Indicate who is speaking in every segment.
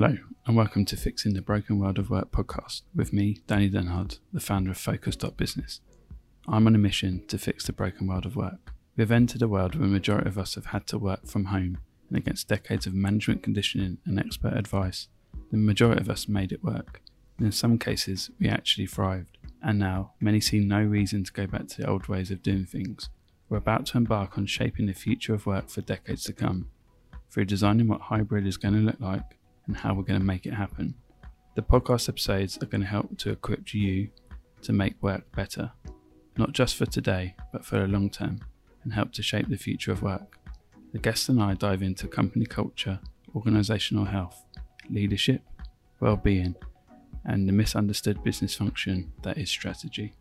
Speaker 1: Hello, and welcome to Fixing the Broken World of Work podcast with me, Danny Denhard, the founder of Focus.business. I'm on a mission to fix the broken world of work. We have entered a world where the majority of us have had to work from home, and against decades of management conditioning and expert advice, the majority of us made it work. And in some cases, we actually thrived. And now, many see no reason to go back to the old ways of doing things. We're about to embark on shaping the future of work for decades to come through designing what hybrid is going to look like and how we're going to make it happen. The podcast episodes are going to help to equip you to make work better, not just for today, but for the long term, and help to shape the future of work. The guests and I dive into company culture, organisational health, leadership, well-being, and the misunderstood business function that is strategy.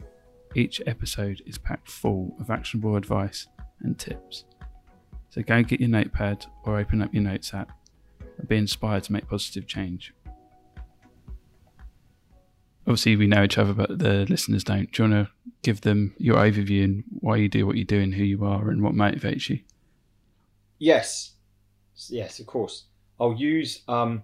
Speaker 1: Each episode is packed full of actionable advice and tips. So go get your notepad or open up your notes app and be inspired to make positive change. Obviously, we know each other, but the listeners don't. Do you want to give them your overview and why you do what you do and who you are and what motivates you?
Speaker 2: Yes, yes, of course. I'll use um,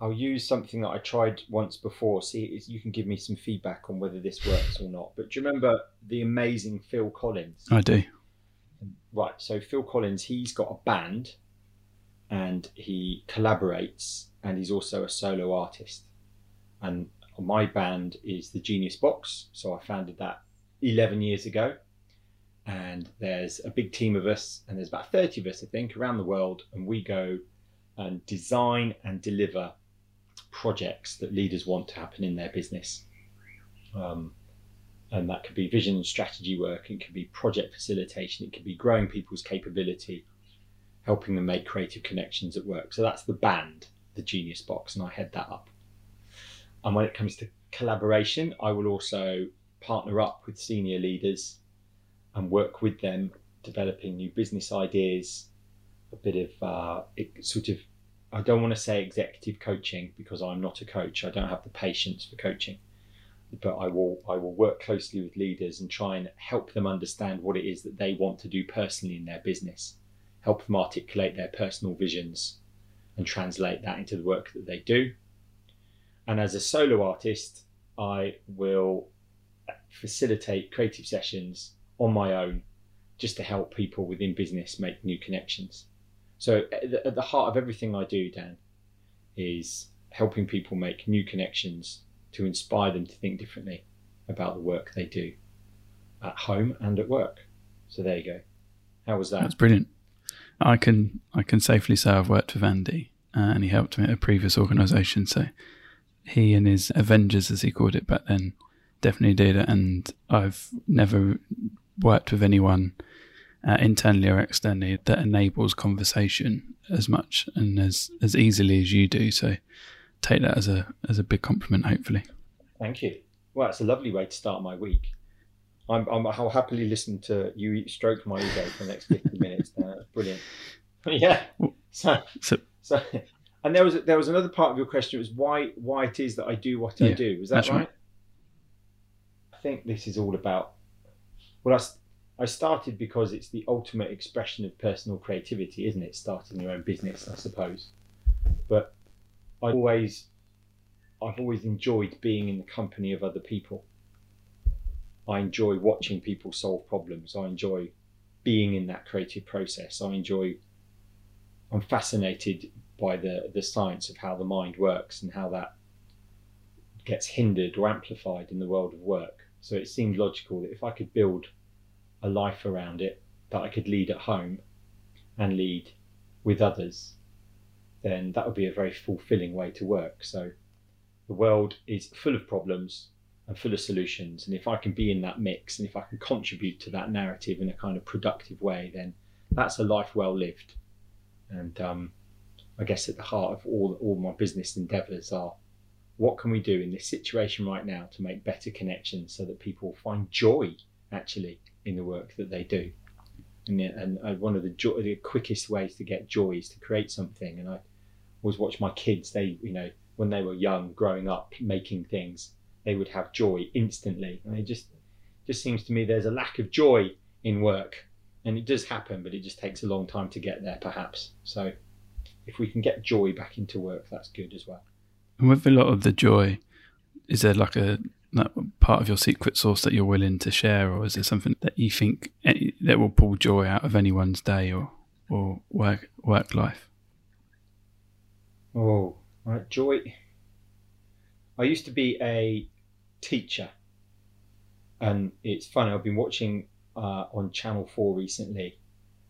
Speaker 2: I'll use something that I tried once before. See, you can give me some feedback on whether this works or not. But do you remember the amazing Phil Collins?
Speaker 1: I do.
Speaker 2: Right. So Phil Collins, he's got a band, and he collaborates, and he's also a solo artist. And my band is the Genius Box. So I founded that 11 years ago. And there's a big team of us, and there's about 30 of us, I think, around the world. And we go and design and deliver projects that leaders want to happen in their business. Um, and that could be vision and strategy work, it could be project facilitation, it could be growing people's capability, helping them make creative connections at work. So that's the band, the Genius Box, and I head that up. And when it comes to collaboration, I will also partner up with senior leaders and work with them developing new business ideas, a bit of uh, sort of, I don't want to say executive coaching because I'm not a coach. I don't have the patience for coaching, but I will I will work closely with leaders and try and help them understand what it is that they want to do personally in their business, help them articulate their personal visions, and translate that into the work that they do. And as a solo artist, I will facilitate creative sessions on my own just to help people within business make new connections. So, at the heart of everything I do, Dan, is helping people make new connections to inspire them to think differently about the work they do at home and at work. So, there you go. How was that?
Speaker 1: That's brilliant. I can I can safely say I've worked with Andy, uh, and he helped me at a previous organisation. So he and his Avengers, as he called it back then, definitely did. It. And I've never worked with anyone uh, internally or externally that enables conversation as much and as as easily as you do. So take that as a as a big compliment, hopefully.
Speaker 2: Thank you. Well, it's a lovely way to start my week. I'm, I'm I'll happily listen to you stroke my ego for the next fifty minutes. Uh, brilliant. yeah. So, so, so and there was there was another part of your question was why why it is that I do what yeah, I do. Is that right? right? I think this is all about. Well, I, I started because it's the ultimate expression of personal creativity, isn't it? Starting your own business, I suppose. But I always, I've always enjoyed being in the company of other people. I enjoy watching people solve problems. I enjoy being in that creative process. I enjoy. I'm fascinated by the the science of how the mind works and how that gets hindered or amplified in the world of work. So it seemed logical that if I could build a life around it that I could lead at home and lead with others, then that would be a very fulfilling way to work. So the world is full of problems and full of solutions. And if I can be in that mix and if I can contribute to that narrative in a kind of productive way, then that's a life well lived. And um, I guess at the heart of all all my business endeavours are what can we do in this situation right now to make better connections so that people find joy actually in the work that they do. And, and uh, one of the, jo- the quickest ways to get joy is to create something. And I always watch my kids. They, you know, when they were young, growing up, making things, they would have joy instantly. And it just just seems to me there's a lack of joy in work, and it does happen, but it just takes a long time to get there, perhaps. So if we can get joy back into work, that's good as well.
Speaker 1: And with a lot of the joy, is there like a part of your secret sauce that you're willing to share, or is there something that you think eh, that will pull joy out of anyone's day or or work work life?
Speaker 2: Oh, right, joy. I used to be a teacher, and it's funny. I've been watching uh, on Channel Four recently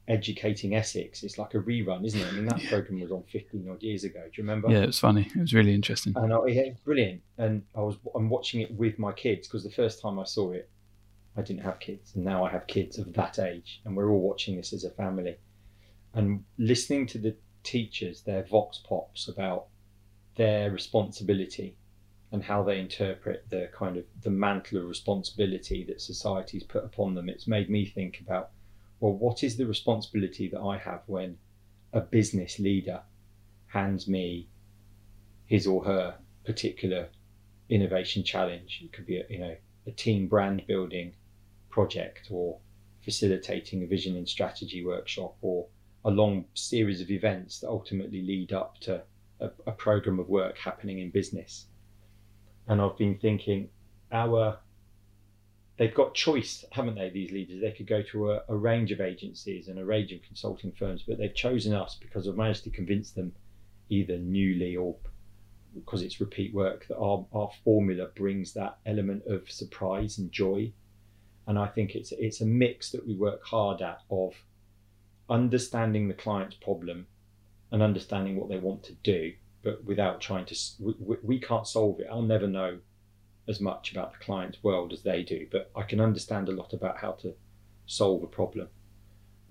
Speaker 2: Educating Essex. It's like a rerun, isn't it? I mean, that yeah. program was on 15 odd years ago. Do you remember?
Speaker 1: Yeah, it was funny. It was really interesting.
Speaker 2: And I, yeah, brilliant. And I was I'm watching it with my kids because the first time I saw it, I didn't have kids, and now I have kids of that age, and we're all watching this as a family, and listening to the teachers, their vox pops about their responsibility and how they interpret the kind of the mantle of responsibility that society's put upon them. It's made me think about well, what is the responsibility that I have when a business leader hands me his or her particular innovation challenge? It could be a, you know a team brand building project or facilitating a vision and strategy workshop or a long series of events that ultimately lead up to a, a program of work happening in business. And I've been thinking our they've got choice, haven't they? These leaders, they could go to a, a, range of agencies and a range of consulting firms, but they've chosen us because I've managed to convince them, either newly or because it's repeat work, that our, our formula brings that element of surprise and joy. And I think it's it's a mix that we work hard at of understanding the client's problem and understanding what they want to do, but without trying to. We, we can't solve it. I'll never know as much about the client's world as they do, but I can understand a lot about how to solve a problem.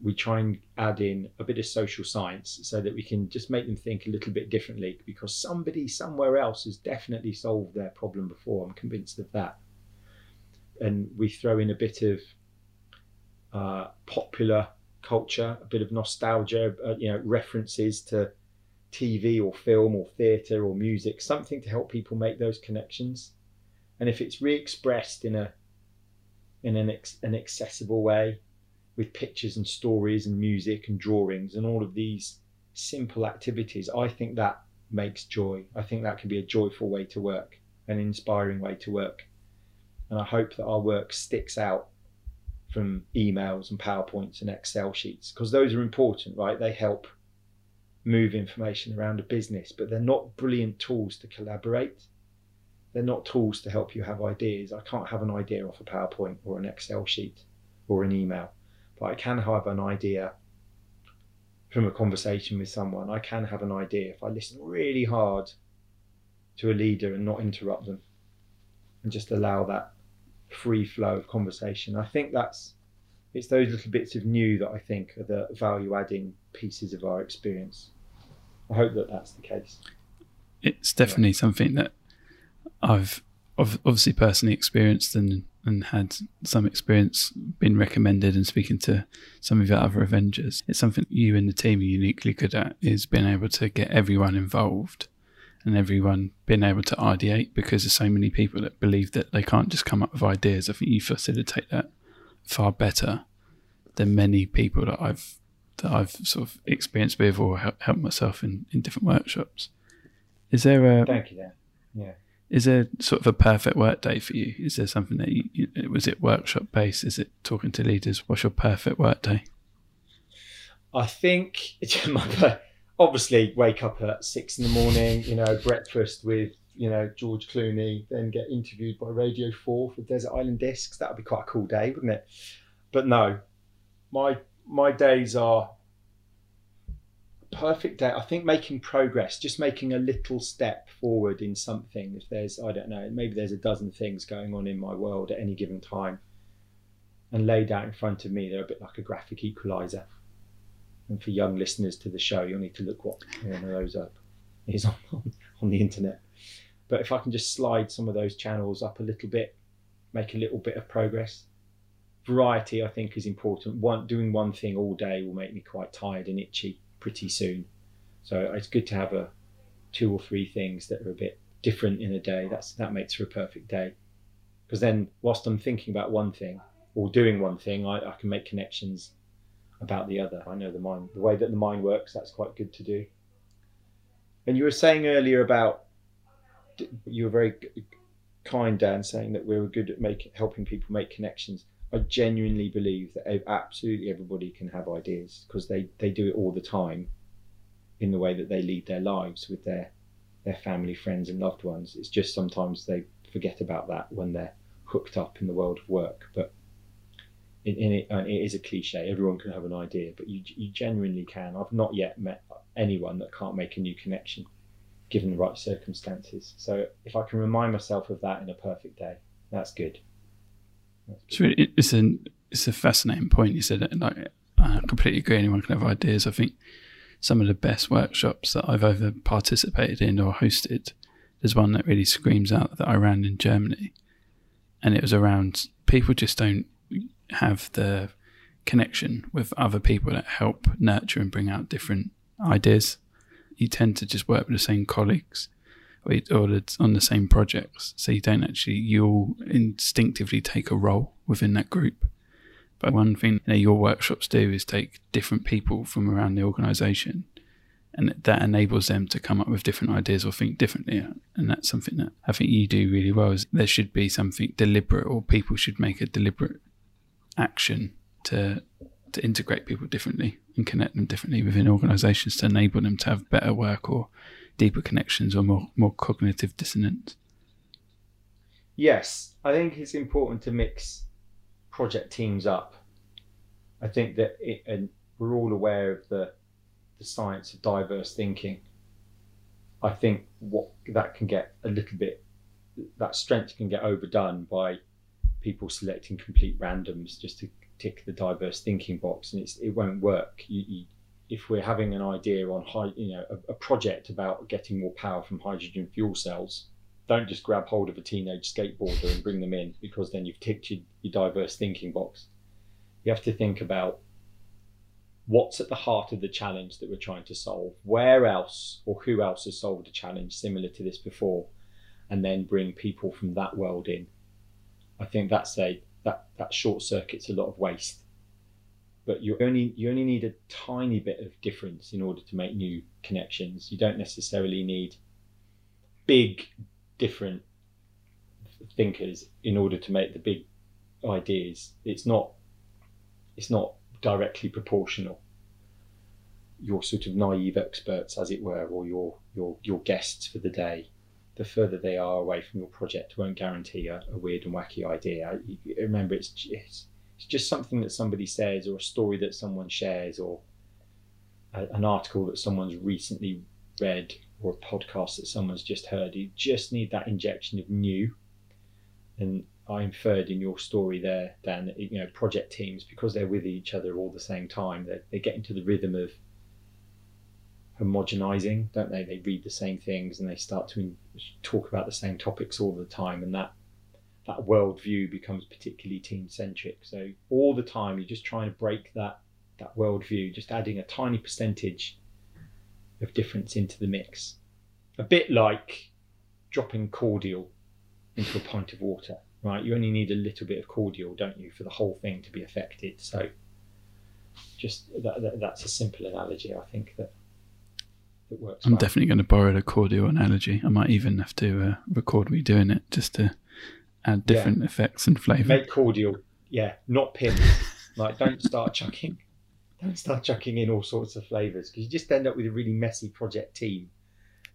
Speaker 2: We try and add in a bit of social science so that we can just make them think a little bit differently because somebody somewhere else has definitely solved their problem before. I'm convinced of that. And we throw in a bit of uh, popular culture, a bit of nostalgia, uh, you know, references to TV or film or theatre or music, something to help people make those connections. And if it's re-expressed in a in an, an accessible way with pictures and stories and music and drawings and all of these simple activities i think that makes joy. I think that can be a joyful way to work an inspiring way to work. And i hope that our work sticks out from emails and powerpoints and excel sheets because those are important right? They help move information around a business but they're not brilliant tools to collaborate they're not tools to help you have ideas. I can't have an idea off a PowerPoint or an Excel sheet or an email, but I can have an idea from a conversation with someone. I can have an idea if I listen really hard to a leader and not interrupt them and just allow that free flow of conversation. I think that's it's those little bits of new that I think are the value adding pieces of our experience. I hope that that's the case.
Speaker 1: It's definitely yeah. something that I've obviously personally experienced and and had some experience being recommended and speaking to some of your other Avengers. It's something you and the team are uniquely good at is being able to get everyone involved and everyone being able to ideate because there's so many people that believe that they can't just come up with ideas. I think you facilitate that far better than many people that I've that I've sort of experienced with or helped myself in, in different workshops. Is there
Speaker 2: a Thank you, Dan. Yeah
Speaker 1: is there sort of a perfect work day for you? Is there something that you, was it workshop based? Is it talking to leaders? What's your perfect work day?
Speaker 2: I think my obviously wake up at six in the morning, you know, breakfast with, you know, George Clooney, then get interviewed by Radio 4 for Desert Island Discs. That would be quite a cool day, wouldn't it? But no, my my days are perfect day. I think making progress, just making a little step forward in something. If there's, I don't know, maybe there's a dozen things going on in my world at any given time, and laid out in front of me, they're a bit like a graphic equalizer. And for young listeners to the show, you'll need to look what one of those up is on, on the internet. But if I can just slide some of those channels up a little bit, make a little bit of progress. Variety, I think, is important. One doing one thing all day will make me quite tired and itchy pretty soon. So it's good to have a two or three things that are a bit different in a day. That's that makes for a perfect day. Because then, whilst I'm thinking about one thing or doing one thing, I, I can make connections about the other. I know the mind, the way that the mind works. That's quite good to do. And you were saying earlier about you were very kind, Dan, saying that we were good at making helping people make connections. I genuinely believe that absolutely everybody can have ideas because they, they do it all the time in the way that they lead their lives with their their family, friends, and loved ones. It's just sometimes they forget about that when they're hooked up in the world of work. But in it, uh, it is a cliche. Everyone can have an idea, but you you genuinely can. I've not yet met anyone that can't make a new connection given the right circumstances. So if I can remind myself of that in a perfect day, that's good.
Speaker 1: Good. It's, a it's a fascinating point. You said. Like I completely agree. Anyone can have ideas. I think some of the best workshops that I've ever participated in or hosted. There's one that really screams out that I ran in Germany, and it was around people just don't have the connection with other people that help nurture and bring out different ideas you tend to just work with the same colleagues or, on the same projects. So you don't actually, you'll instinctively take a role within that group. But one thing you know, your workshops do is take different people from around the organisation and that enables them to come up with different ideas or think differently. And that's something that I think you do really well. Is there should be something deliberate, or people should make a deliberate action to to integrate people differently and connect them differently within organizations to enable them to have better work or deeper connections or more, more cognitive dissonance.
Speaker 2: Yes, I think it's important to mix project teams up. I think that it, and we're all aware of the the science of diverse thinking. I think what that can get a little bit that strength can get overdone by people selecting complete randoms just to tick the diverse thinking box, and it's, it won't work. You, you, if we're having an idea on you know, a, a, project about getting more power from hydrogen fuel cells, don't just grab hold of a teenage skateboarder and bring them in because then you've ticked your, your diverse thinking box. You have to think about what's at the heart of the challenge that we're trying to solve. Where else or who else has solved a challenge similar to this before, and then bring people from that world in. I think that's a that that short circuits a lot of waste. But you only you only need a tiny bit of difference in order to make new connections. You don't necessarily need big different thinkers in order to make the big ideas. It's not it's not directly proportional. Your sort of naive experts, as it were, or your your your guests for the day the further they are away from your project won't guarantee a, a weird and wacky idea. remember, it's, it's, it's just something that somebody says, or a story that someone shares, or a, an article that someone's recently read, or a podcast that someone's just heard. You just need that injection of new. And I inferred in your story there, Dan, that you know project teams because they're with each other all the same time, they they get into the rhythm of homogenizing, don't they? They read the same things and they start to talk about the same topics all the time, and that that worldview becomes particularly team centric. So all the time you're just trying to break that that worldview, just adding a tiny percentage of difference into the mix. A bit like dropping cordial into a pint of water, right? You only need a little bit of cordial, don't you, for the whole thing to be affected. So just that, that, that's a simple analogy, I think that
Speaker 1: it works. I'm well. definitely going to borrow the cordial analogy. I might even have to uh, record me doing it just to add different yeah. effects and flavour.
Speaker 2: Make cordial, yeah, not pins. like, don't start chucking, don't start chucking in all sorts of flavours because you just end up with a really messy project team,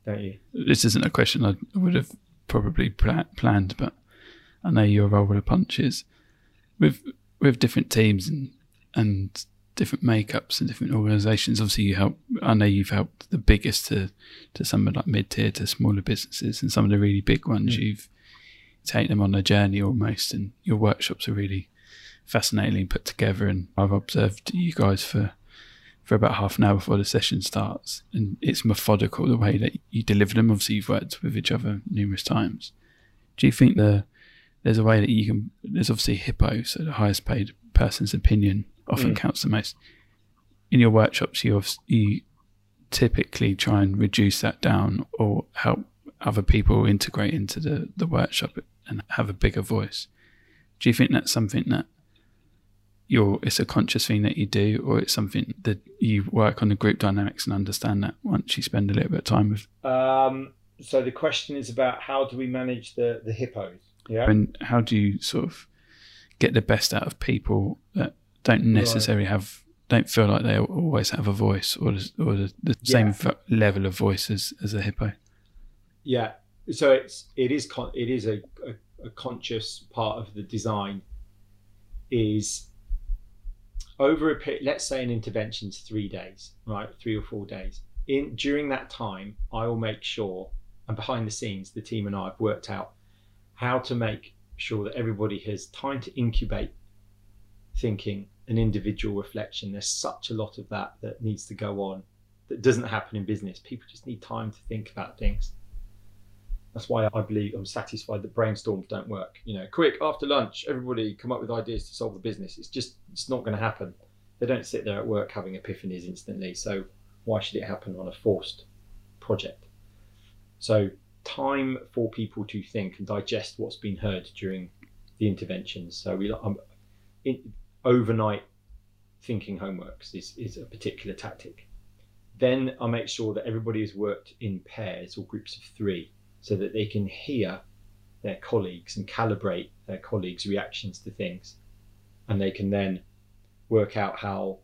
Speaker 2: don't you?
Speaker 1: This isn't a question I would have probably planned, but I know your roll with the punches with with different teams and and different makeups and different organisations. Obviously, you help. I know you've helped the biggest to to some of like mid tier to smaller businesses, and some of the really big ones mm. you've taken them on a journey almost. And your workshops are really fascinatingly put together. And I've observed you guys for for about half an hour before the session starts, and it's methodical the way that you deliver them. Obviously, you've worked with each other numerous times. Do you think the there's a way that you can? There's obviously Hippo, so the highest paid person's opinion often mm. counts the most. In your workshops, you you typically try and reduce that down or help other people integrate into the, the workshop and have a bigger voice. Do you think that's something that you're it's a conscious thing that you do, or it's something that you work on the group dynamics and understand that once you spend a little bit of time with?
Speaker 2: Um, so the question is about how do we manage the the hippos?
Speaker 1: Yeah, and how do you sort of get the best out of people that don't necessarily right. have don't feel like they always have a voice or the, or the, the yeah. same level of voice as, as a hippo.
Speaker 2: Yeah, so it's it is con- it is a, a, a conscious part of the design is over a period, let's say an intervention's three days, right, three or four days. In during that time, I will make sure, and behind the scenes, the team and I have worked out how to make sure that everybody has time to incubate thinking and individual reflection. There's such a lot of that that needs to go on that doesn't happen in business. People just need time to think about things. That's why I believe I'm satisfied that brainstorms don't work. You know, quick after lunch, everybody come up with ideas to solve the business. It's just it's not going to happen. They don't sit there at work having epiphanies instantly. So why should it happen on a forced project? So time for people to think and digest what's been heard during the interventions. So we um, in, overnight thinking homeworks is, is a particular tactic. Then I make sure that everybody has worked in pairs or groups of three so that they can hear their colleagues and calibrate their colleagues' reactions to things. And they can then work out how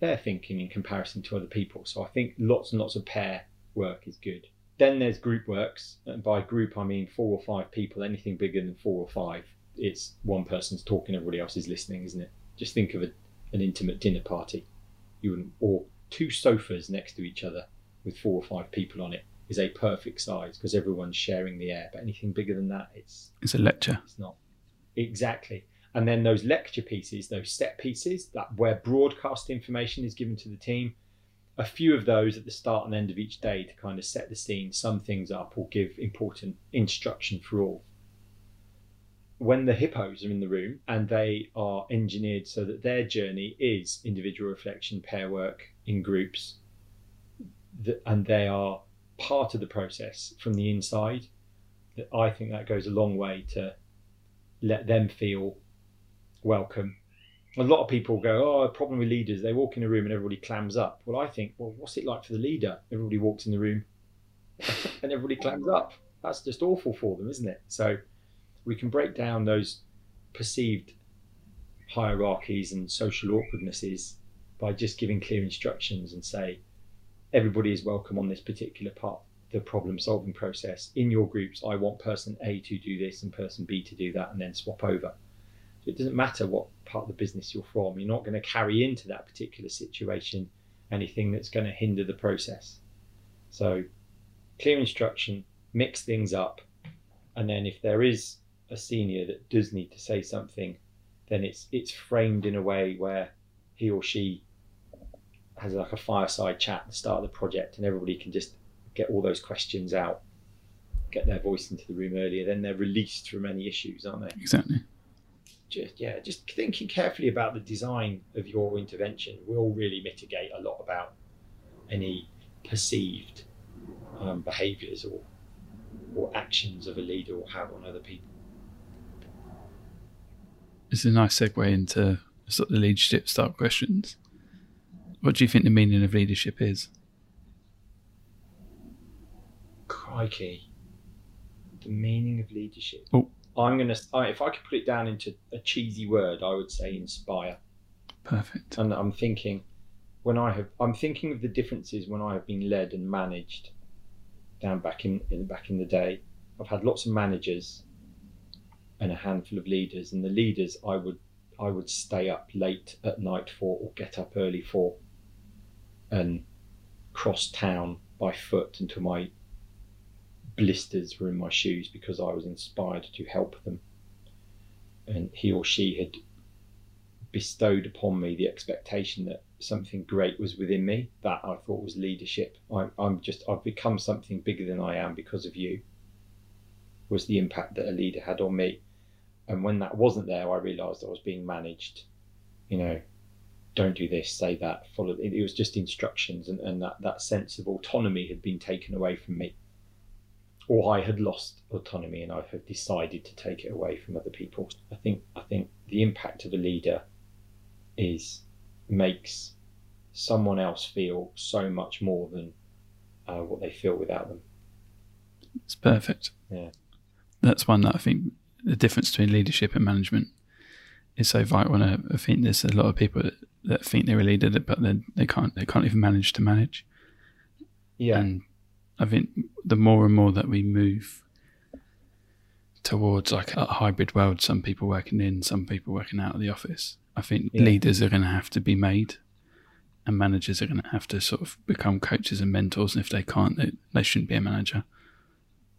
Speaker 2: they're thinking in comparison to other people. So I think lots and lots of pair work is good. Then there's group works, and by group I mean four or five people. Anything bigger than four or five, it's one person's talking, everybody else is listening, isn't it? Just think of a, an intimate dinner party. You wouldn't, or two sofas next to each other with four or five people on it is a perfect size because everyone's sharing the air. But anything bigger than that, it's
Speaker 1: it's a lecture.
Speaker 2: It's not exactly. And then those lecture pieces, those set pieces, that where broadcast information is given to the team, a few of those at the start and end of each day to kind of set the scene, sum things up, or give important instruction for all. When the hippos are in the room and they are engineered so that their journey is individual reflection, pair work in groups, and they are part of the process from the inside, that I think that goes a long way to let them feel welcome. A lot of people go, oh, problem with leaders. They walk in a room and everybody clams up. Well, I think, well, what's it like for the leader? Everybody walks in the room and everybody clams up. That's just awful for them, isn't it? So we can break down those perceived hierarchies and social awkwardnesses by just giving clear instructions and say, everybody is welcome on this particular part the problem solving process. In your groups i want person a to do this and person b to do that and then swap over. So it doesn't matter what part of the business you're from you're not going to carry into that particular situation anything that's going to hinder the process. So clear instruction mix things up and then if there is a senior that does need to say something then it's it's framed in a way where he or she has like a fireside chat at the start of the project, and everybody can just get all those questions out, get their voice into the room earlier. Then they're released from any issues, aren't they?
Speaker 1: Exactly.
Speaker 2: Just yeah, just thinking carefully about the design of your intervention will really mitigate a lot about any perceived um, behaviours or or actions of a leader or have on other people.
Speaker 1: It's a nice segue into sort of the leadership style questions. What do you think the meaning of leadership is?
Speaker 2: Crikey. The meaning of leadership. Oh. I'm going to, if I could put it down into a cheesy word, I would say inspire.
Speaker 1: Perfect.
Speaker 2: And I'm thinking, when I have, I'm thinking of the differences when I have been led and managed down back in, in back in the day. I've had lots of managers and a handful of leaders, and the leaders I would I would stay up late at night for or get up early for and cross town by foot until my blisters were in my shoes because I was inspired to help them. And he or she had bestowed upon me the expectation that something great was within me. That I thought was leadership. I, I'm just, I've become something bigger than I am because of you, was the impact that a leader had on me. And when that wasn't there, I realised I was being managed. You know, don't do this, say that, follow. It, it was just instructions, and, and that, that sense of autonomy had been taken away from me. Or I had lost autonomy and I had decided to take it away from other people. I think I think the impact of a leader is makes someone else feel so much more than uh, what they feel without them.
Speaker 1: It's perfect.
Speaker 2: Yeah.
Speaker 1: That's one that I think the difference between leadership and management is so vital. And I, I think there's a lot of people that, that think they're a leader, but then they can't. They can't even manage to manage.
Speaker 2: Yeah.
Speaker 1: And I think the more and more that we move towards like a hybrid world, some people working in, some people working out of the office. I think yeah. leaders are going to have to be made, and managers are going to have to sort of become coaches and mentors. And if they can't, they, they shouldn't be a manager.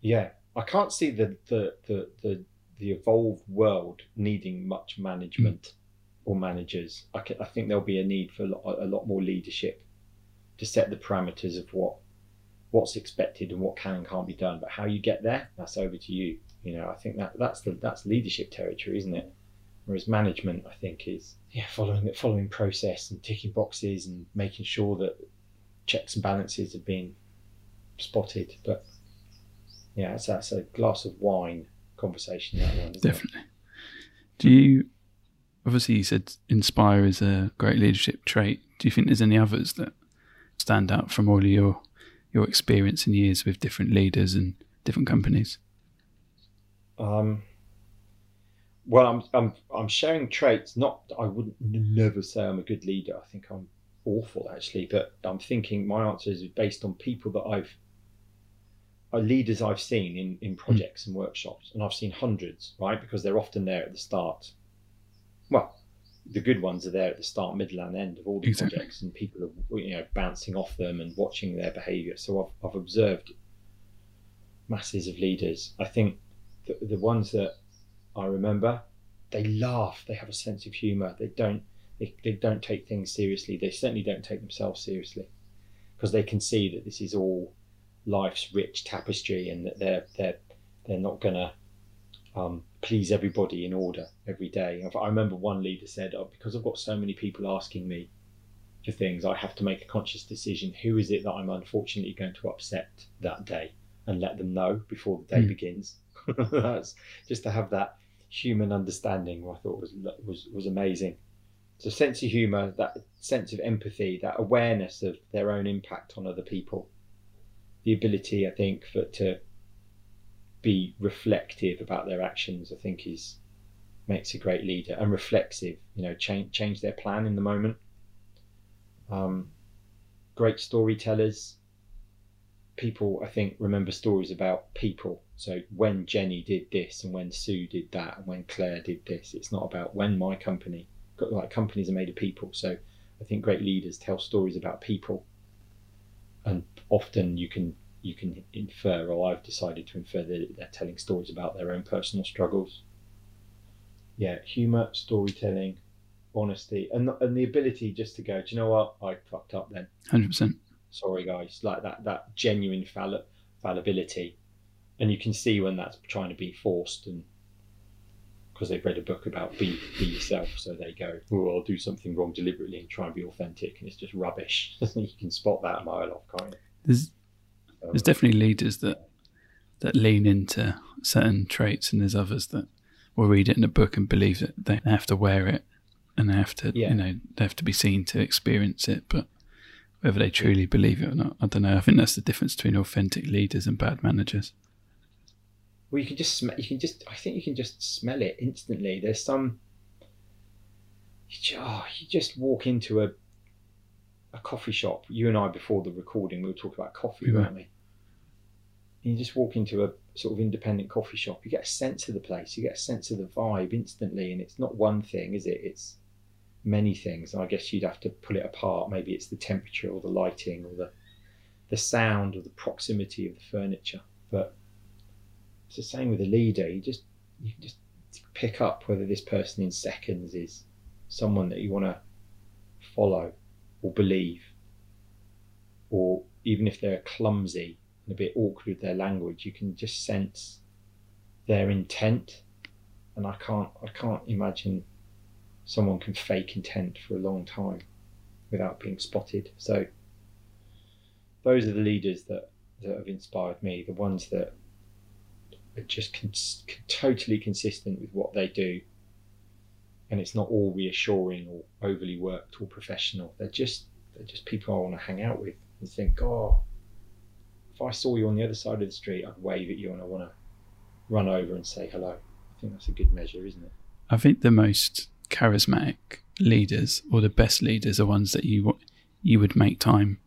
Speaker 2: Yeah, I can't see the the the the, the evolved world needing much management mm. Or managers. I, can, I think there'll be a need for a lot, a lot more leadership to set the parameters of what what's expected and what can and can't be done. But how you get there, that's over to you. You know, I think that that's the that's leadership territory, isn't it? Whereas management, I think, is yeah following following process and ticking boxes and making sure that checks and balances have been spotted. But yeah, that's, that's a glass of wine conversation. That one,
Speaker 1: definitely. It? Do you obviously you said inspire is a great leadership trait. Do you think there's any others that stand out from all of your your experience and years with different leaders and different companies?
Speaker 2: Um, well, I'm I'm I'm sharing traits. Not I wouldn't never say I'm a good leader. I think I'm awful actually. But I'm thinking my answer is based on people that I've are leaders I've seen in in projects mm. and workshops, and I've seen hundreds, right? Because they're often there at the start. Well, the good ones are there at the start, middle, and end of all the exactly. projects, and people are you know bouncing off them and watching their behaviour. So I've I've observed masses of leaders. I think the, the ones that I remember, they laugh. They have a sense of humour. They don't they, they don't take things seriously. They certainly don't take themselves seriously because they can see that this is all life's rich tapestry and that they're they're they're not gonna um, please everybody in order every day. I remember one leader said, oh, because I've got so many people asking me for things, I have to make a conscious decision. Who is it that I'm unfortunately going to upset that day and let them know before the day mm. begins? That's just to have that human understanding. I thought was was was amazing. So sense of humour, that sense of empathy, that awareness of their own impact on other people, the ability, I think, for to be reflective about their actions, I think is makes a great leader and reflexive. You know, change change their plan in the moment. Um, great storytellers. People, I think, remember stories about people. So when Jenny did this, and when Sue did that, and when Claire did this, it's not about when my company. Got like companies are made of people, so I think great leaders tell stories about people, and often you can you can infer, or I've decided to infer that they're telling stories about their own personal struggles. Yeah, humour, storytelling, honesty, and and the ability just to go, do you know what? I fucked up then.
Speaker 1: Hundred percent.
Speaker 2: Sorry, guys. Like that that genuine fall- fallibility, and you can see when that's trying to be forced and because they've read a book about be be yourself, so they go, "Oh, I'll do something wrong deliberately and try and be authentic," and it's just rubbish. you can spot that a mile off, can't you?
Speaker 1: There's Um, there's definitely leaders that that lean into certain traits, and there's others that will read it in a book and believe that they have to wear it and they have to, yeah. you know, they have to be seen to experience it. But whether they truly believe it or not, I don't know. I think that's the difference between authentic leaders and bad managers.
Speaker 2: Well, you can just sm- you can just I think you can just smell it instantly. There's some. Oh, you just walk into a a coffee shop. You and I, before the recording, we were talking about coffee, we weren't we? And you just walk into a sort of independent coffee shop, you get a sense of the place, you get a sense of the vibe instantly, and it's not one thing, is it? It's many things. And I guess you'd have to pull it apart. Maybe it's the temperature or the lighting or the the sound or the proximity of the furniture. But it's the same with a leader. You just you can just pick up whether this person in seconds is someone that you want to follow or believe, or even if they're clumsy and a bit awkward with their language, you can just sense their intent. And I can't, I can't imagine someone can fake intent for a long time without being spotted. So those are the leaders that, that have inspired me, the ones that are just con- totally consistent with what they do and it's not all reassuring or overly worked or professional. They're just they're just people I want to hang out with and think, oh, if I saw you on the other side of the street, I'd wave at you and I want to run over and say hello. I think that's a good measure, isn't it?
Speaker 1: I think the most charismatic leaders or the best leaders are ones that you you would make time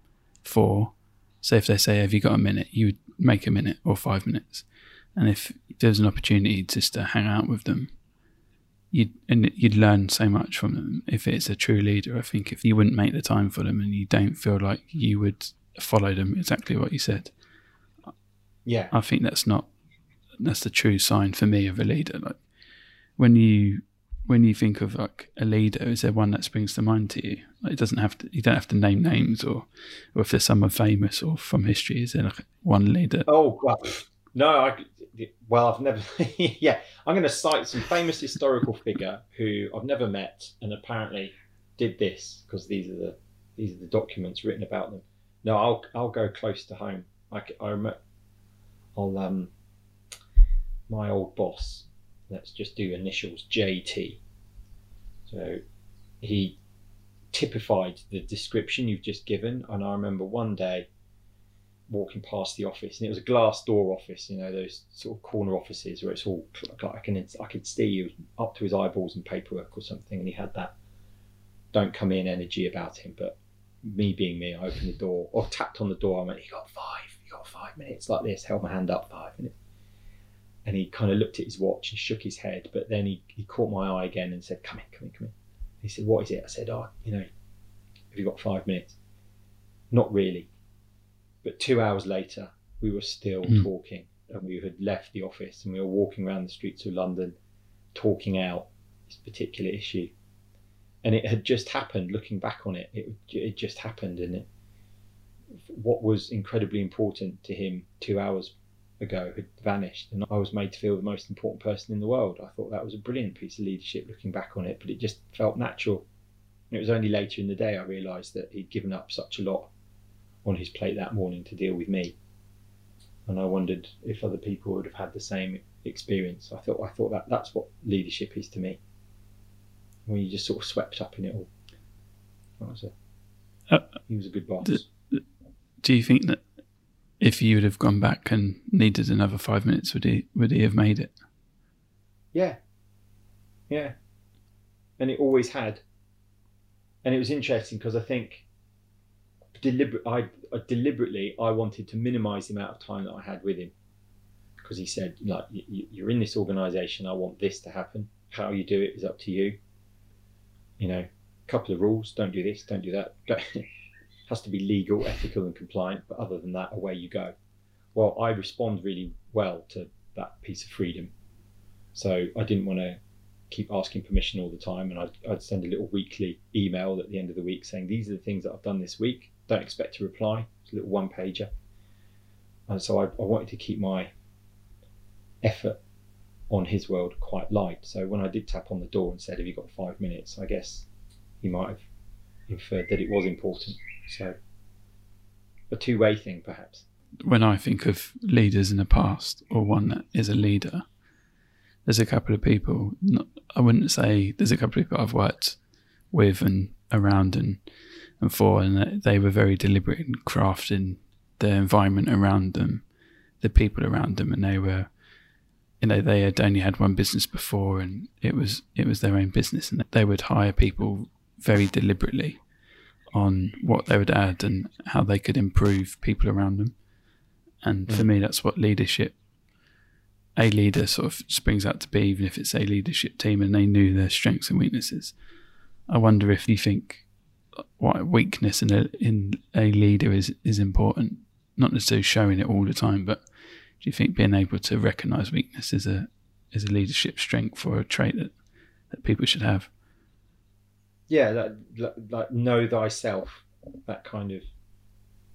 Speaker 1: for. So if they say, "Have you got a minute?" you would make a minute or five minutes, and if there's an opportunity just to hang out with them, you'd and you'd learn so much from them. If it's a true leader, I think if you wouldn't make the time for them and you don't feel like you would follow them, exactly what you said.
Speaker 2: Yeah,
Speaker 1: I think that's not that's the true sign for me of a leader. Like when you when you think of like a leader, is there one that springs to mind to you? Like it doesn't have to. You don't have to name names, or or if there's someone famous or from history. Is there like one leader?
Speaker 2: Oh well, no. I, well, I've never. yeah, I'm going to cite some famous historical figure who I've never met, and apparently did this because these are the these are the documents written about them. No, I'll I'll go close to home. I I remember. I'll um. My old boss let's just do initials JT. So he typified the description you've just given. And I remember one day walking past the office, and it was a glass door office, you know, those sort of corner offices where it's all like I can I could see up to his eyeballs in paperwork or something, and he had that don't come in energy about him. But me being me, I opened the door or tapped on the door. I went, "You got five, you got five minutes like this." Held my hand up, five minutes and he kind of looked at his watch and shook his head. But then he, he caught my eye again and said, "Come in, come in, come in." He said, "What is it?" I said, "Oh, you know, have you got five minutes?" Not really. But two hours later, we were still mm. talking, and we had left the office, and we were walking around the streets of London, talking out this particular issue. And it had just happened. Looking back on it, it it just happened, and it, what was incredibly important to him two hours ago had vanished, and I was made to feel the most important person in the world. I thought that was a brilliant piece of leadership looking back on it, but it just felt natural. And it was only later in the day I realised that he'd given up such a lot on his plate that morning to deal with me. And I wondered if other people would have had the same experience. I thought I thought that that's what leadership is to me. When you just sort of swept up in it all. Was a, uh, he was a good boss.
Speaker 1: Do, do you think that if you would have gone back and needed another five minutes, would he would he have made it?
Speaker 2: Yeah, yeah, and it always had. And it was interesting because I think deliberate, I, I deliberately I wanted to minimise the amount of time that I had with him because he said like you're in this organisation, I want this to happen. How you do it is up to you. You know, a couple of rules: don't do this, don't do that. Has to be legal, ethical, and compliant. But other than that, away you go. Well, I respond really well to that piece of freedom. So I didn't want to keep asking permission all the time. And I'd, I'd, send a little weekly email at the end of the week saying, These are the things that I've done this week. Don't expect to reply. It's a little one pager. And so I, I wanted to keep my effort on his world quite light. So when I did tap on the door and said, Have you got five minutes? I guess he might have inferred that it was important. So, a two way thing, perhaps.
Speaker 1: When I think of leaders in the past, or one that is a leader, there's a couple of people. Not, I wouldn't say there's a couple of people I've worked with and around and and for, and they were very deliberate in crafting the environment around them, the people around them, and they were, you know, they had only had one business before, and it was it was their own business, and they would hire people very deliberately on what they would add and how they could improve people around them. And mm. for me, that's what leadership, a leader sort of springs out to be, even if it's a leadership team and they knew their strengths and weaknesses. I wonder if you think weakness in a, in a leader is, is important, not necessarily showing it all the time, but do you think being able to recognize weakness is a, is a leadership strength or a trait that, that people should have?
Speaker 2: yeah, like, like know thyself, that kind of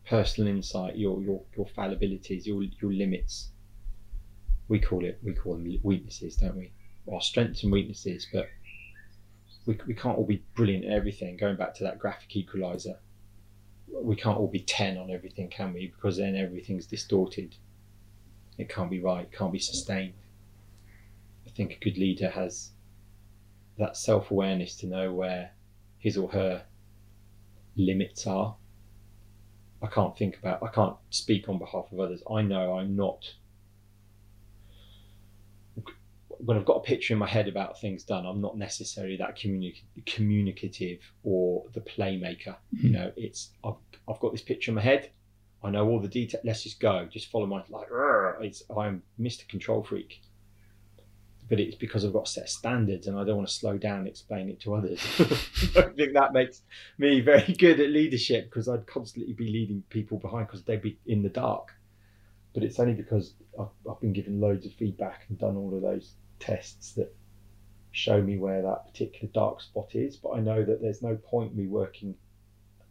Speaker 2: personal insight, your your your fallibilities, your your limits. We call it we call them weaknesses, don't we? Our strengths and weaknesses, but we we can't all be brilliant at everything. Going back to that graphic equalizer, we can't all be ten on everything, can we? Because then everything's distorted. It can't be right. Can't be sustained. I think a good leader has that self awareness to know where his or her limits are. I can't think about, I can't speak on behalf of others. I know I'm not, when I've got a picture in my head about things done, I'm not necessarily that communi- communicative or the playmaker. Mm-hmm. You know, it's, I've, I've got this picture in my head. I know all the detail. Let's just go. Just follow my, like, it's, I'm Mr. Control Freak but it's because I've got set standards and I don't want to slow down and explain it to others. I think that makes me very good at leadership because I'd constantly be leading people behind because they'd be in the dark. But it's only because I've, I've been given loads of feedback and done all of those tests that show me where that particular dark spot is. But I know that there's no point me working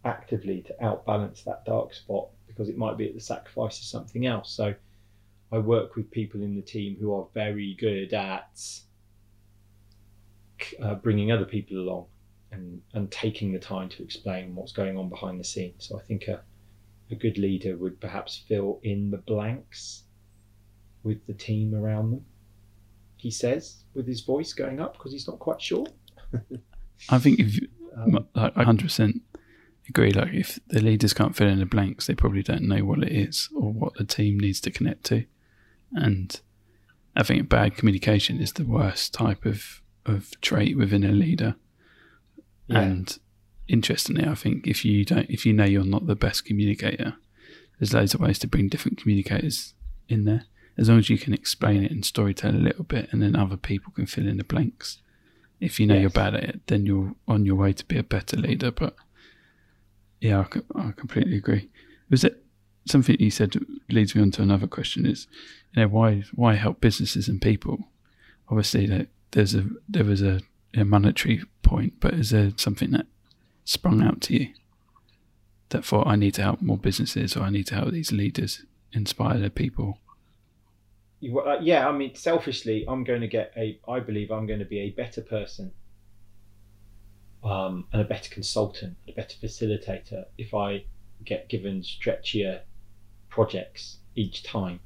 Speaker 2: actively to outbalance that dark spot because it might be at the sacrifice of something else. So I work with people in the team who are very good at uh, bringing other people along and, and taking the time to explain what's going on behind the scenes. So I think a, a good leader would perhaps fill in the blanks with the team around them. He says with his voice going up because he's not quite sure.
Speaker 1: I think if um, I 100% agree. Like if the leaders can't fill in the blanks, they probably don't know what it is or what the team needs to connect to. And I think bad communication is the worst type of, of trait within a leader. Yeah. And interestingly, I think if you don't, if you know you're not the best communicator, there's loads of ways to bring different communicators in there. As long as you can explain it and storytell a little bit, and then other people can fill in the blanks. If you know yes. you're bad at it, then you're on your way to be a better leader. But yeah, I, I completely agree. Was it something you said leads me on to another question is, you know, why why help businesses and people? Obviously, that there's a there was a, a monetary point, but is there something that sprung out to you that thought I need to help more businesses or I need to help these leaders inspire their people?
Speaker 2: Uh, yeah, I mean, selfishly, I'm going to get a. I believe I'm going to be a better person um, and a better consultant, a better facilitator if I get given stretchier projects each time.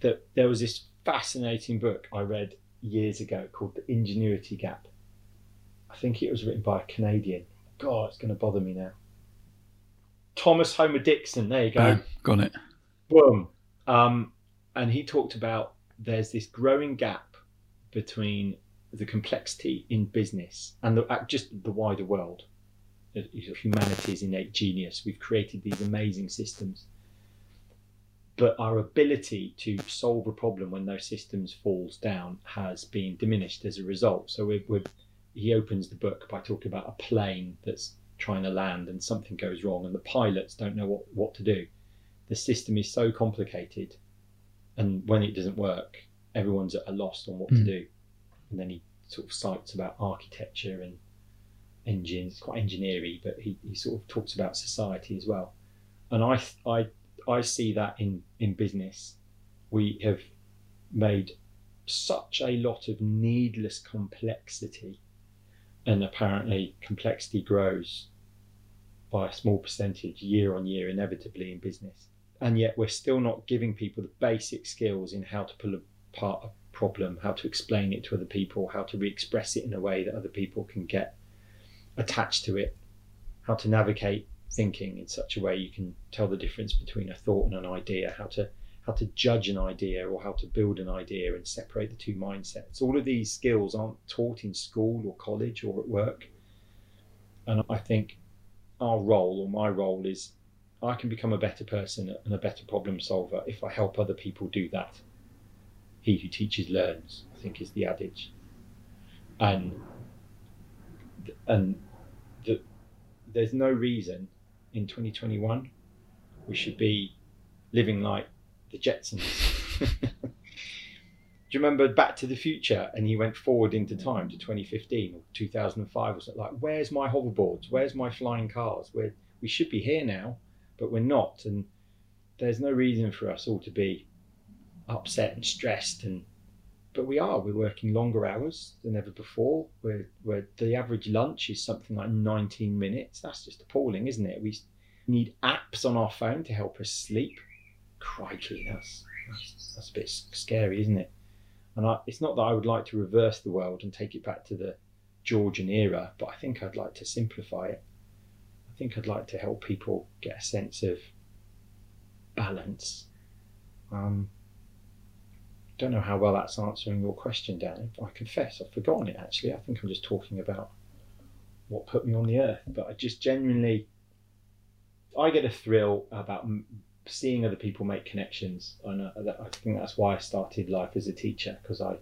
Speaker 2: That there was this fascinating book I read years ago called The Ingenuity Gap. I think it was written by a Canadian. God, it's going to bother me now. Thomas Homer Dixon. There you go. Oh,
Speaker 1: got it.
Speaker 2: Boom. Um, and he talked about there's this growing gap between the complexity in business and the, uh, just the wider world. Uh, Humanity's innate genius. We've created these amazing systems but our ability to solve a problem when those systems falls down has been diminished as a result. So we're, we're, he opens the book by talking about a plane that's trying to land and something goes wrong and the pilots don't know what, what to do. The system is so complicated and when it doesn't work, everyone's at a loss on what mm. to hmm. do. And then he sort of cites about architecture and engines, it's quite engineering, but he, he sort of talks about society as well. And I, I I see that in, in business. We have made such a lot of needless complexity, and apparently, complexity grows by a small percentage year on year, inevitably in business. And yet, we're still not giving people the basic skills in how to pull apart a problem, how to explain it to other people, how to re express it in a way that other people can get attached to it, how to navigate thinking in such a way you can tell the difference between a thought and an idea, how to how to judge an idea or how to build an idea and separate the two mindsets. All of these skills aren't taught in school or college or at work. And I think our role or my role is I can become a better person and a better problem solver if I help other people do that. He who teaches learns, I think is the adage. And and the, there's no reason in 2021, we should be living like the Jetsons. Do you remember Back to the Future? And he went forward into time to 2015 or 2005 or something like, where's my hoverboards? Where's my flying cars? Where we should be here now, but we're not. And there's no reason for us all to be upset and stressed and but we are. We're working longer hours than ever before. We're, we're the average lunch is something like 19 minutes. That's just appalling, isn't it? We need apps on our phone to help us sleep. Crikey, that's that's, that's a bit scary, isn't it? And I, it's not that I would like to reverse the world and take it back to the Georgian era, but I think I'd like to simplify it. I think I'd like to help people get a sense of balance. Um, don't know how well that's answering your question, Dan. I confess I've forgotten it actually. I think I'm just talking about what put me on the earth, but I just genuinely I get a thrill about seeing other people make connections, and I, I think that's why I started life as a teacher because I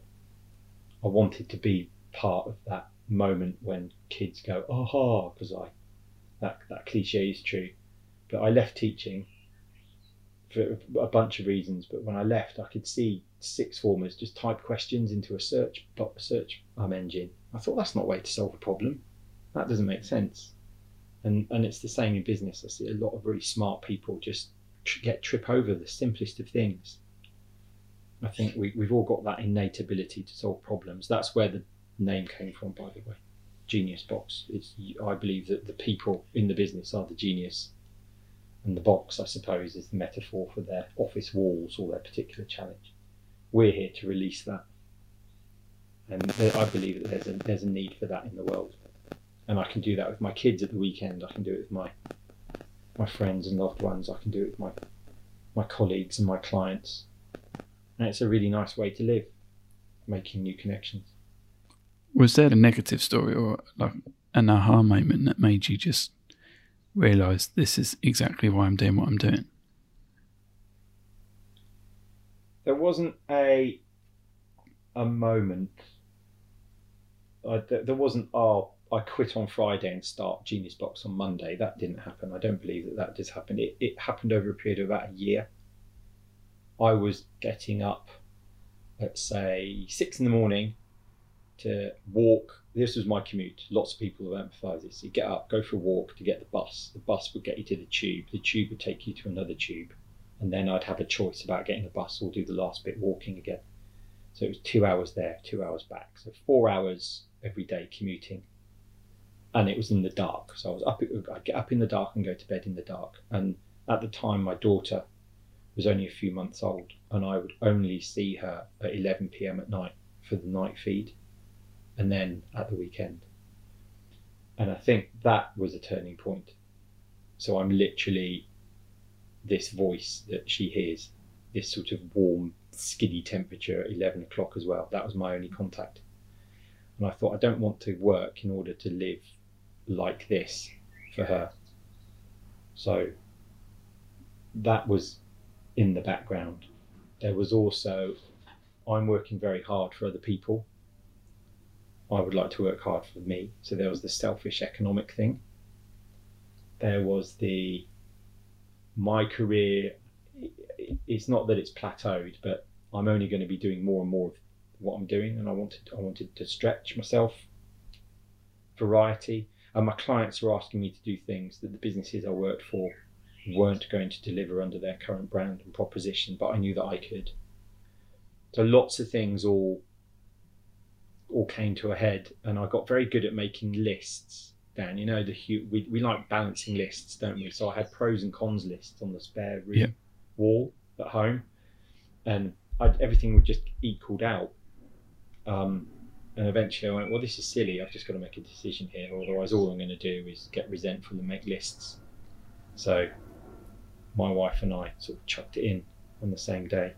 Speaker 2: I wanted to be part of that moment when kids go aha because I that that cliche is true, but I left teaching for a bunch of reasons. But when I left, I could see six formers just type questions into a search search um, engine. I thought that's not a way to solve a problem. That doesn't make sense. And and it's the same in business. I see a lot of really smart people just get trip over the simplest of things. I think we, we've all got that innate ability to solve problems. That's where the name came from, by the way. Genius Box. It's I believe that the people in the business are the genius, and the box, I suppose, is the metaphor for their office walls or their particular challenge. We're here to release that, and I believe that there's a there's a need for that in the world and I can do that with my kids at the weekend. I can do it with my my friends and loved ones. I can do it with my my colleagues and my clients, and it's a really nice way to live, making new connections.
Speaker 1: Was there a negative story or like an aha moment that made you just realize this is exactly why I'm doing what I'm doing?
Speaker 2: There wasn't a a moment. I, there wasn't oh I quit on Friday and start Genius Box on Monday. That didn't happen. I don't believe that that did happen. It, it happened over a period of about a year. I was getting up at say six in the morning to walk. This was my commute. Lots of people have emphasised this. You get up, go for a walk to get the bus. The bus would get you to the tube. The tube would take you to another tube, and then I'd have a choice about getting the bus or do the last bit walking again. So it was two hours there, two hours back. So four hours every day commuting and it was in the dark. So I was up. I'd get up in the dark and go to bed in the dark. And at the time, my daughter was only a few months old, and I would only see her at 11 p.m. at night for the night feed, and then at the weekend. And I think that was a turning point. So I'm literally this voice that she hears, this sort of warm, skiddy temperature at 11 o'clock as well. That was my only contact. And I thought, I don't want to work in order to live like this for her. So that was in the background. There was also, I'm working very hard for other people. I would like to work hard for me. So there was the selfish economic thing. There was the, my career, it's not that it's plateaued, but I'm only going to be doing more and more of what I'm doing. And I wanted, I wanted to stretch myself, variety and my clients were asking me to do things that the businesses I worked for weren't going to deliver under their current brand and proposition, but I knew that I could. So lots of things all all came to a head, and I got very good at making lists. Dan, you know the we we like balancing lists, don't we? So I had pros and cons lists on the spare room yeah. wall at home, and I'd, everything would just equaled out. Um, and eventually I went, well, this is silly. I've just got to make a decision here. Otherwise, all I'm going to do is get resentful and make lists. So my wife and I sort of chucked it in on the same day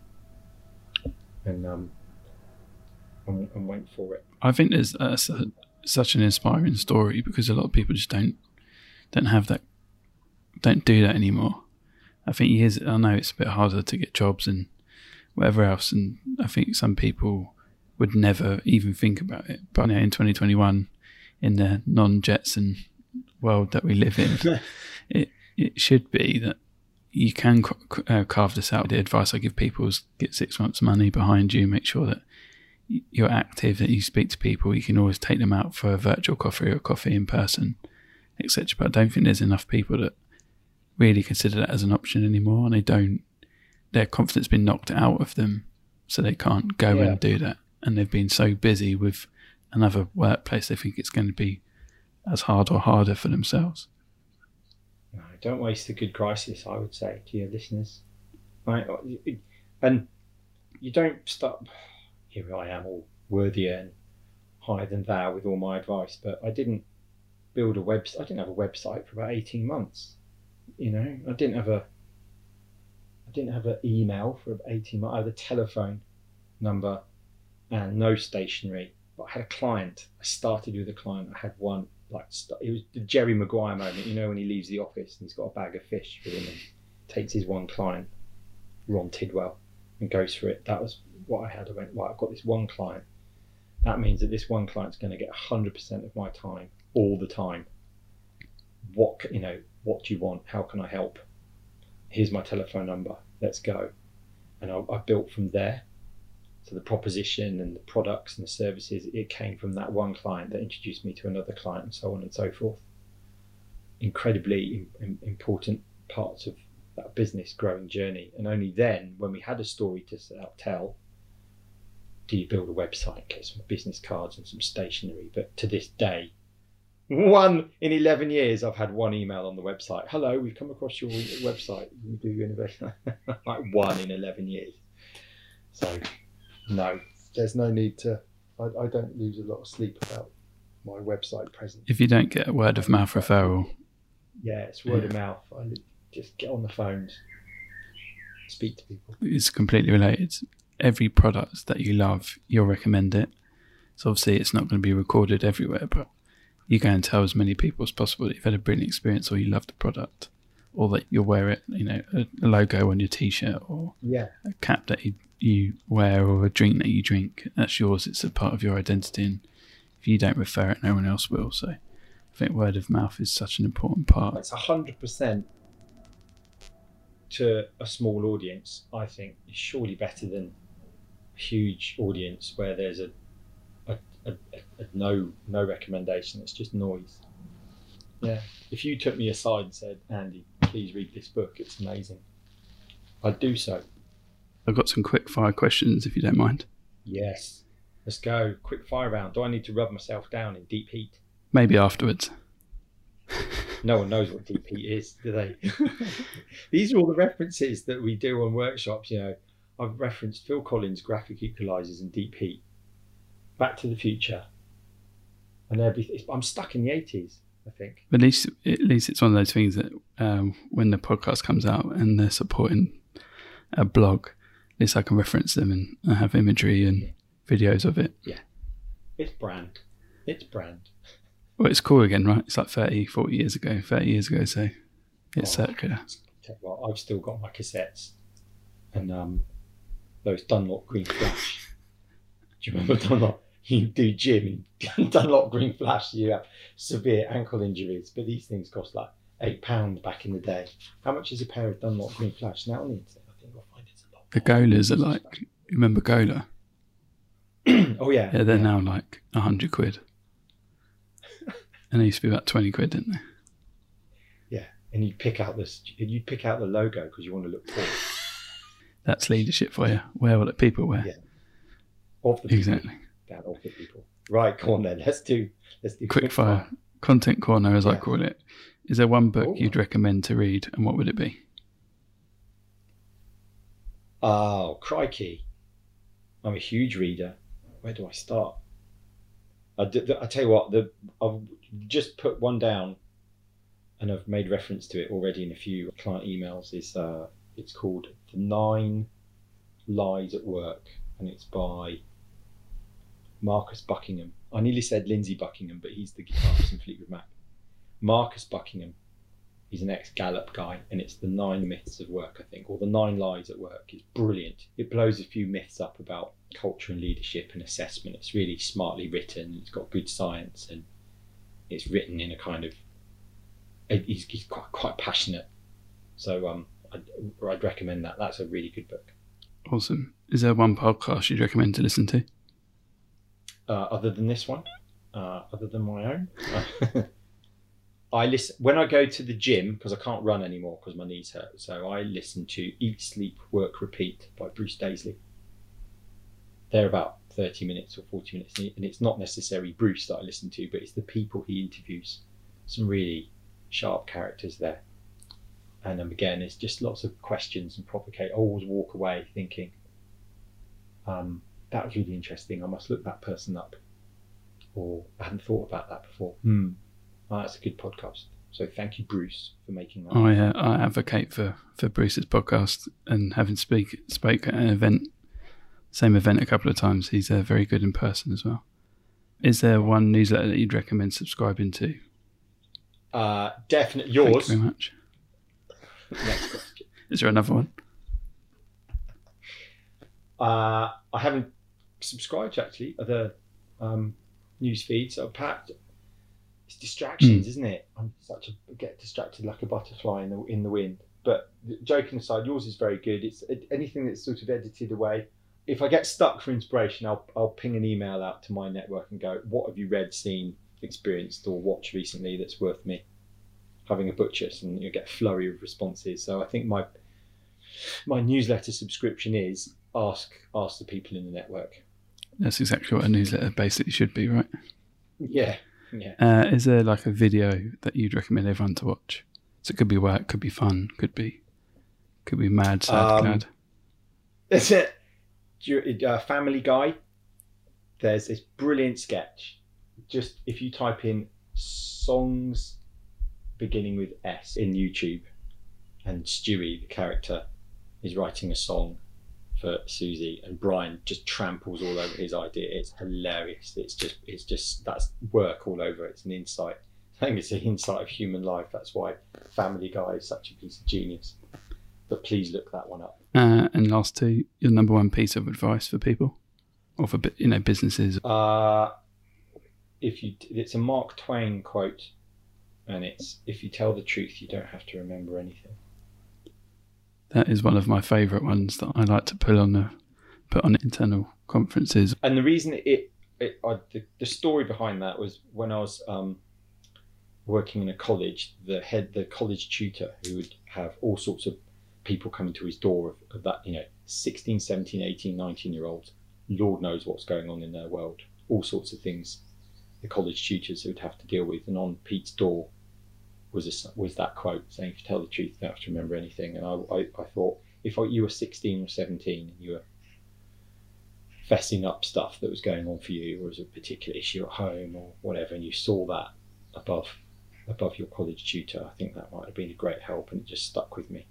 Speaker 2: and, um, and, and went for it.
Speaker 1: I think there's uh, such an inspiring story because a lot of people just don't don't have that, don't do that anymore. I think years. I know it's a bit harder to get jobs and whatever else, and I think some people would never even think about it. But in 2021, in the non-Jetson world that we live in, it it should be that you can uh, carve this out. The advice I give people is get six months' money behind you. Make sure that you're active, that you speak to people. You can always take them out for a virtual coffee or coffee in person, etc. But I don't think there's enough people that really consider that as an option anymore, and they don't. Their confidence has been knocked out of them, so they can't go yeah. and do that and they've been so busy with another workplace, they think it's going to be as hard or harder for themselves.
Speaker 2: No, don't waste a good crisis, I would say to your listeners. Right? Uh, and you don't stop, here I am, all worthier and higher than thou with all my advice. But I didn't build a website. I didn't have a website for about eighteen months. You know, I didn't have a. I didn't have an email for eighteen months. I had a telephone number and no stationery. But I had a client. I started with a client. I had one like it was the Jerry Maguire moment. You know when he leaves the office and he's got a bag of fish for him and takes his one client, Rod Tidwell, and goes for it. That was what I had. I went, right, I've got this one client. That means that this one client's going to get 100% of my time all the time. What you know? What do you want? How can I help? Here's my telephone number. Let's go. And I, I built from there. So the proposition and the products and the services, it came from that one client that introduced me to another client and so on and so forth. Incredibly important parts of that business growing journey. And only then, when we had a story to tell, do you build a website, get some business cards and some stationery. But to this day, one in 11 years, I've had one email on the website. Hello, we've come across your website. You do innovation. like one in 11 years. So no, there's no need to. I, I don't lose a lot of sleep about my website presence.
Speaker 1: If you don't get a word of mouth referral,
Speaker 2: yeah, it's word yeah. of mouth. I just get on the phones, speak to people.
Speaker 1: It's completely related. Every product that you love, you'll recommend it. So obviously, it's not going to be recorded everywhere, but you go and tell as many people as possible that you've had a brilliant experience or you love the product or that you'll wear it, you know, a logo on your t-shirt or
Speaker 2: yeah.
Speaker 1: a cap that you you wear or a drink that you drink. That's yours. It's a part of your identity. And if you don't refer it, no one else will. So I think word of mouth is such an important part.
Speaker 2: It's 100% to a small audience, I think, is surely better than huge audience where there's a, a, a, a no, no recommendation. It's just noise. Yeah. If you took me aside and said, Andy, please read this book, it's amazing, I'd do so.
Speaker 1: I've got some quick fire questions if you don't mind.
Speaker 2: Yes. Let's go. Quick fire round. Do I need to rub myself down in deep heat?
Speaker 1: Maybe afterwards.
Speaker 2: no one knows what deep heat is, do they? These are all the references that we do on workshops. You know, I've referenced Phil Collins' graphic equalizers and deep heat, Back to the Future, and everything. I'm stuck in the 80s. I think.
Speaker 1: But at least, at least it's one of those things that um, when the podcast comes out and they're supporting a blog, at least I can reference them and I have imagery and videos of it.
Speaker 2: Yeah. It's brand. It's brand.
Speaker 1: Well, it's cool again, right? It's like 30, 40 years ago, 30 years ago, so it's oh, circular.
Speaker 2: Well, I've still got my cassettes and um, those Dunlop Green Flash. Do you remember Dunlop? You do gym in Dunlop Green Flash, you have severe ankle injuries, but these things cost like £8 back in the day. How much is a pair of Dunlop Green Flash now on the internet? I think I'll find it's a lot.
Speaker 1: The Golas are like, remember Gola?
Speaker 2: oh yeah.
Speaker 1: Yeah, they're yeah. now like a hundred quid. and they used to be about twenty quid, didn't they?
Speaker 2: Yeah, and you pick out this, you pick out the logo because you want to look cool.
Speaker 1: That's leadership for you. Wear what the people wear. Yeah.
Speaker 2: Of the people.
Speaker 1: Exactly.
Speaker 2: Down of the people. Right, come on then. Let's do let's do
Speaker 1: quick, quick fire. fire. Content corner, as yeah. I call it. Is there one book Ooh. you'd recommend to read, and what would it be?
Speaker 2: Oh, crikey. I'm a huge reader. Where do I start? I, I tell you what, the, I've just put one down and I've made reference to it already in a few client emails. Is uh, It's called The Nine Lies at Work and it's by Marcus Buckingham. I nearly said Lindsey Buckingham, but he's the guitarist in Fleetwood Mac. Marcus Buckingham He's an ex Gallup guy, and it's the nine myths of work, I think, or the nine lies at work. It's brilliant. It blows a few myths up about culture and leadership and assessment. It's really smartly written. It's got good science, and it's written in a kind of. He's, he's quite quite passionate, so um, I'd, I'd recommend that. That's a really good book.
Speaker 1: Awesome. Is there one podcast you'd recommend to listen to?
Speaker 2: Uh, other than this one, uh, other than my own. I listen when I go to the gym because I can't run anymore because my knees hurt. So I listen to Eat, Sleep, Work, Repeat by Bruce Daisley. They're about thirty minutes or forty minutes, and it's not necessarily Bruce that I listen to, but it's the people he interviews. Some really sharp characters there, and um, again, it's just lots of questions and provocate. I always walk away thinking, um, that was really interesting. I must look that person up. Or I hadn't thought about that before. Hmm. Oh, that's a good podcast. So thank you, Bruce, for making that.
Speaker 1: I uh, I advocate for, for Bruce's podcast and having speak spoke at an event, same event a couple of times. He's uh, very good in person as well. Is there one newsletter that you'd recommend subscribing to?
Speaker 2: Uh, definitely yours.
Speaker 1: Thank you very much. Is there another one?
Speaker 2: Uh, I haven't subscribed to actually other um, news feeds. I've packed it's distractions, mm. isn't it? I'm such a get distracted like a butterfly in the in the wind. But joking aside, yours is very good. It's anything that's sort of edited away. If I get stuck for inspiration, I'll I'll ping an email out to my network and go, "What have you read, seen, experienced, or watched recently that's worth me having a butcher's?" And you get a flurry of responses. So I think my my newsletter subscription is ask ask the people in the network.
Speaker 1: That's exactly what a newsletter basically should be, right?
Speaker 2: Yeah, yeah.
Speaker 1: Uh, is there like a video that you'd recommend everyone to watch? So it could be work, could be fun, could be could be mad, sad, um, glad.
Speaker 2: Is it uh, Family Guy? There's this brilliant sketch. Just if you type in songs beginning with S in YouTube, and Stewie, the character, is writing a song for Susie, and Brian just tramples all over his idea. It's hilarious. It's just, it's just that's work all over. It's an insight. I think it's an insight of human life. That's why Family Guy is such a piece of genius. But please look that one up.
Speaker 1: Uh, and last two, your number one piece of advice for people, or for you know businesses.
Speaker 2: Uh, if you, it's a Mark Twain quote, and it's if you tell the truth, you don't have to remember anything.
Speaker 1: That is one of my favourite ones that I like to put on the put on internal conferences.
Speaker 2: And the reason it, it I, the, the, story behind that was when I was um, working in a college, the head, the college tutor, who would have all sorts of people coming to his door of, of that, you know, 16, 17, 18, 19 year olds. Lord knows what's going on in their world. All sorts of things the college tutors would have to deal with. And on Pete's door was a, was that quote saying, "If you tell the truth, you don't have to remember anything." And I, I, I thought, if you were 16 or 17 and you were fessing up stuff that was going on for you, or as a particular issue at home or whatever, and you saw that above above your college tutor, I think that might have been a great help, and it just stuck with me.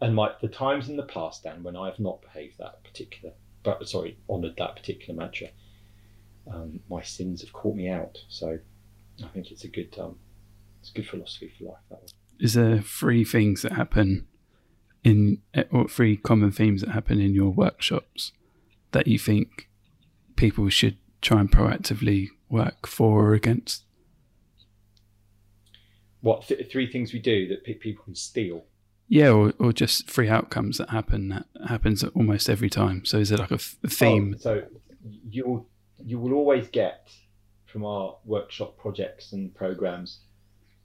Speaker 2: And my the times in the past, Dan, when I have not behaved that particular, but sorry, honoured that particular mantra, um, my sins have caught me out. So I think it's a good um, it's good philosophy for life. That one.
Speaker 1: Is there three things that happen in, eh, or three common themes that happen in your workshops that you think people should try and proactively work for or against?
Speaker 2: What th- three things we do that people can steal?
Speaker 1: Yeah, or, or just three outcomes that happen that happens almost every time. So is it like a, f- a theme?
Speaker 2: Oh, so you you will always get from our workshop projects and programs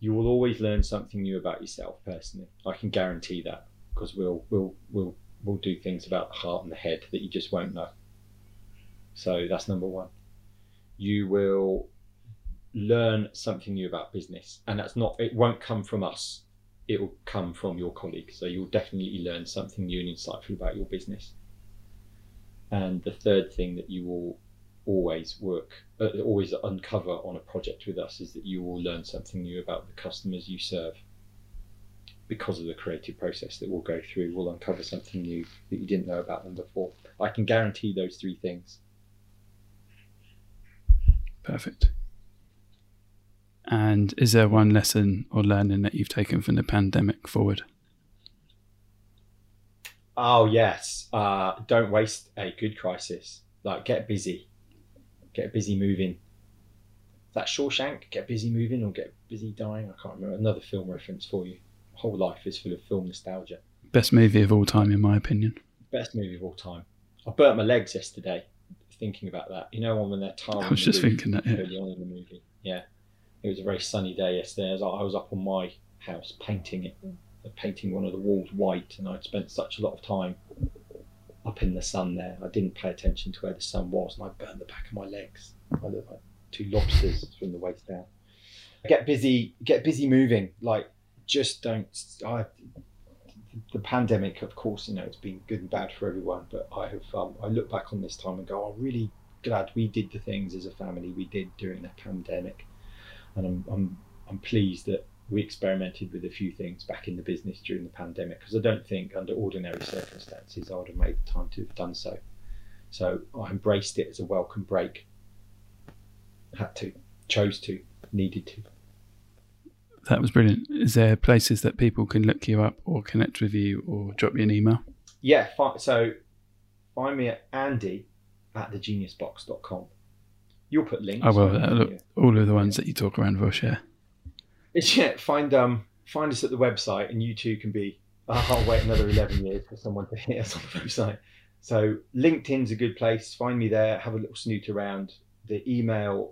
Speaker 2: you will always learn something new about yourself personally. I can guarantee that because we'll we'll we'll we'll do things about the heart and the head that you just won't know. So that's number one. You will learn something new about business, and that's not. It won't come from us. It will come from your colleagues. So you'll definitely learn something new and insightful about your business. And the third thing that you will always work, uh, always uncover on a project with us is that you will learn something new about the customers you serve. Because of the creative process that we'll go through, we'll uncover something new that you didn't know about them before. I can guarantee those three things.
Speaker 1: Perfect. And is there one lesson or learning that you've taken from the pandemic forward?
Speaker 2: Oh yes, uh, don't waste a good crisis. Like get busy, get busy moving. That Shawshank? Get busy moving or get busy dying? I can't remember. Another film reference for you. whole life is full of film nostalgia.
Speaker 1: Best movie of all time, in my opinion.
Speaker 2: Best movie of all time. I burnt my legs yesterday thinking about that. You know, when they're tired.
Speaker 1: I was just thinking that. Yeah.
Speaker 2: Early on in the movie. Yeah. It was a very sunny day yesterday. I was, I was up on my house painting it, painting one of the walls white, and I'd spent such a lot of time up in the sun there. I didn't pay attention to where the sun was, and I burned the back of my legs. I look like two lobsters from the waist down. I get busy, get busy moving. Like, just don't. I, the pandemic, of course, you know, it's been good and bad for everyone. But I have, um, I look back on this time and go, I'm really glad we did the things as a family we did during that pandemic, and I'm, I'm, I'm pleased that we experimented with a few things back in the business during the pandemic because I don't think under ordinary circumstances I would have made the time to have done so. So I embraced it as a welcome break. Had to, chose to, needed to.
Speaker 1: That was brilliant. Is there places that people can look you up or connect with you or drop you an email?
Speaker 2: Yeah, so find me at andy at thegeniusbox.com. You'll put links.
Speaker 1: I will. Uh, all of the ones that you talk around will share.
Speaker 2: It's, yeah, find um find us at the website, and you too can be. I'll wait another eleven years for someone to hit us on the website. So LinkedIn's a good place. Find me there. Have a little snoot around. The email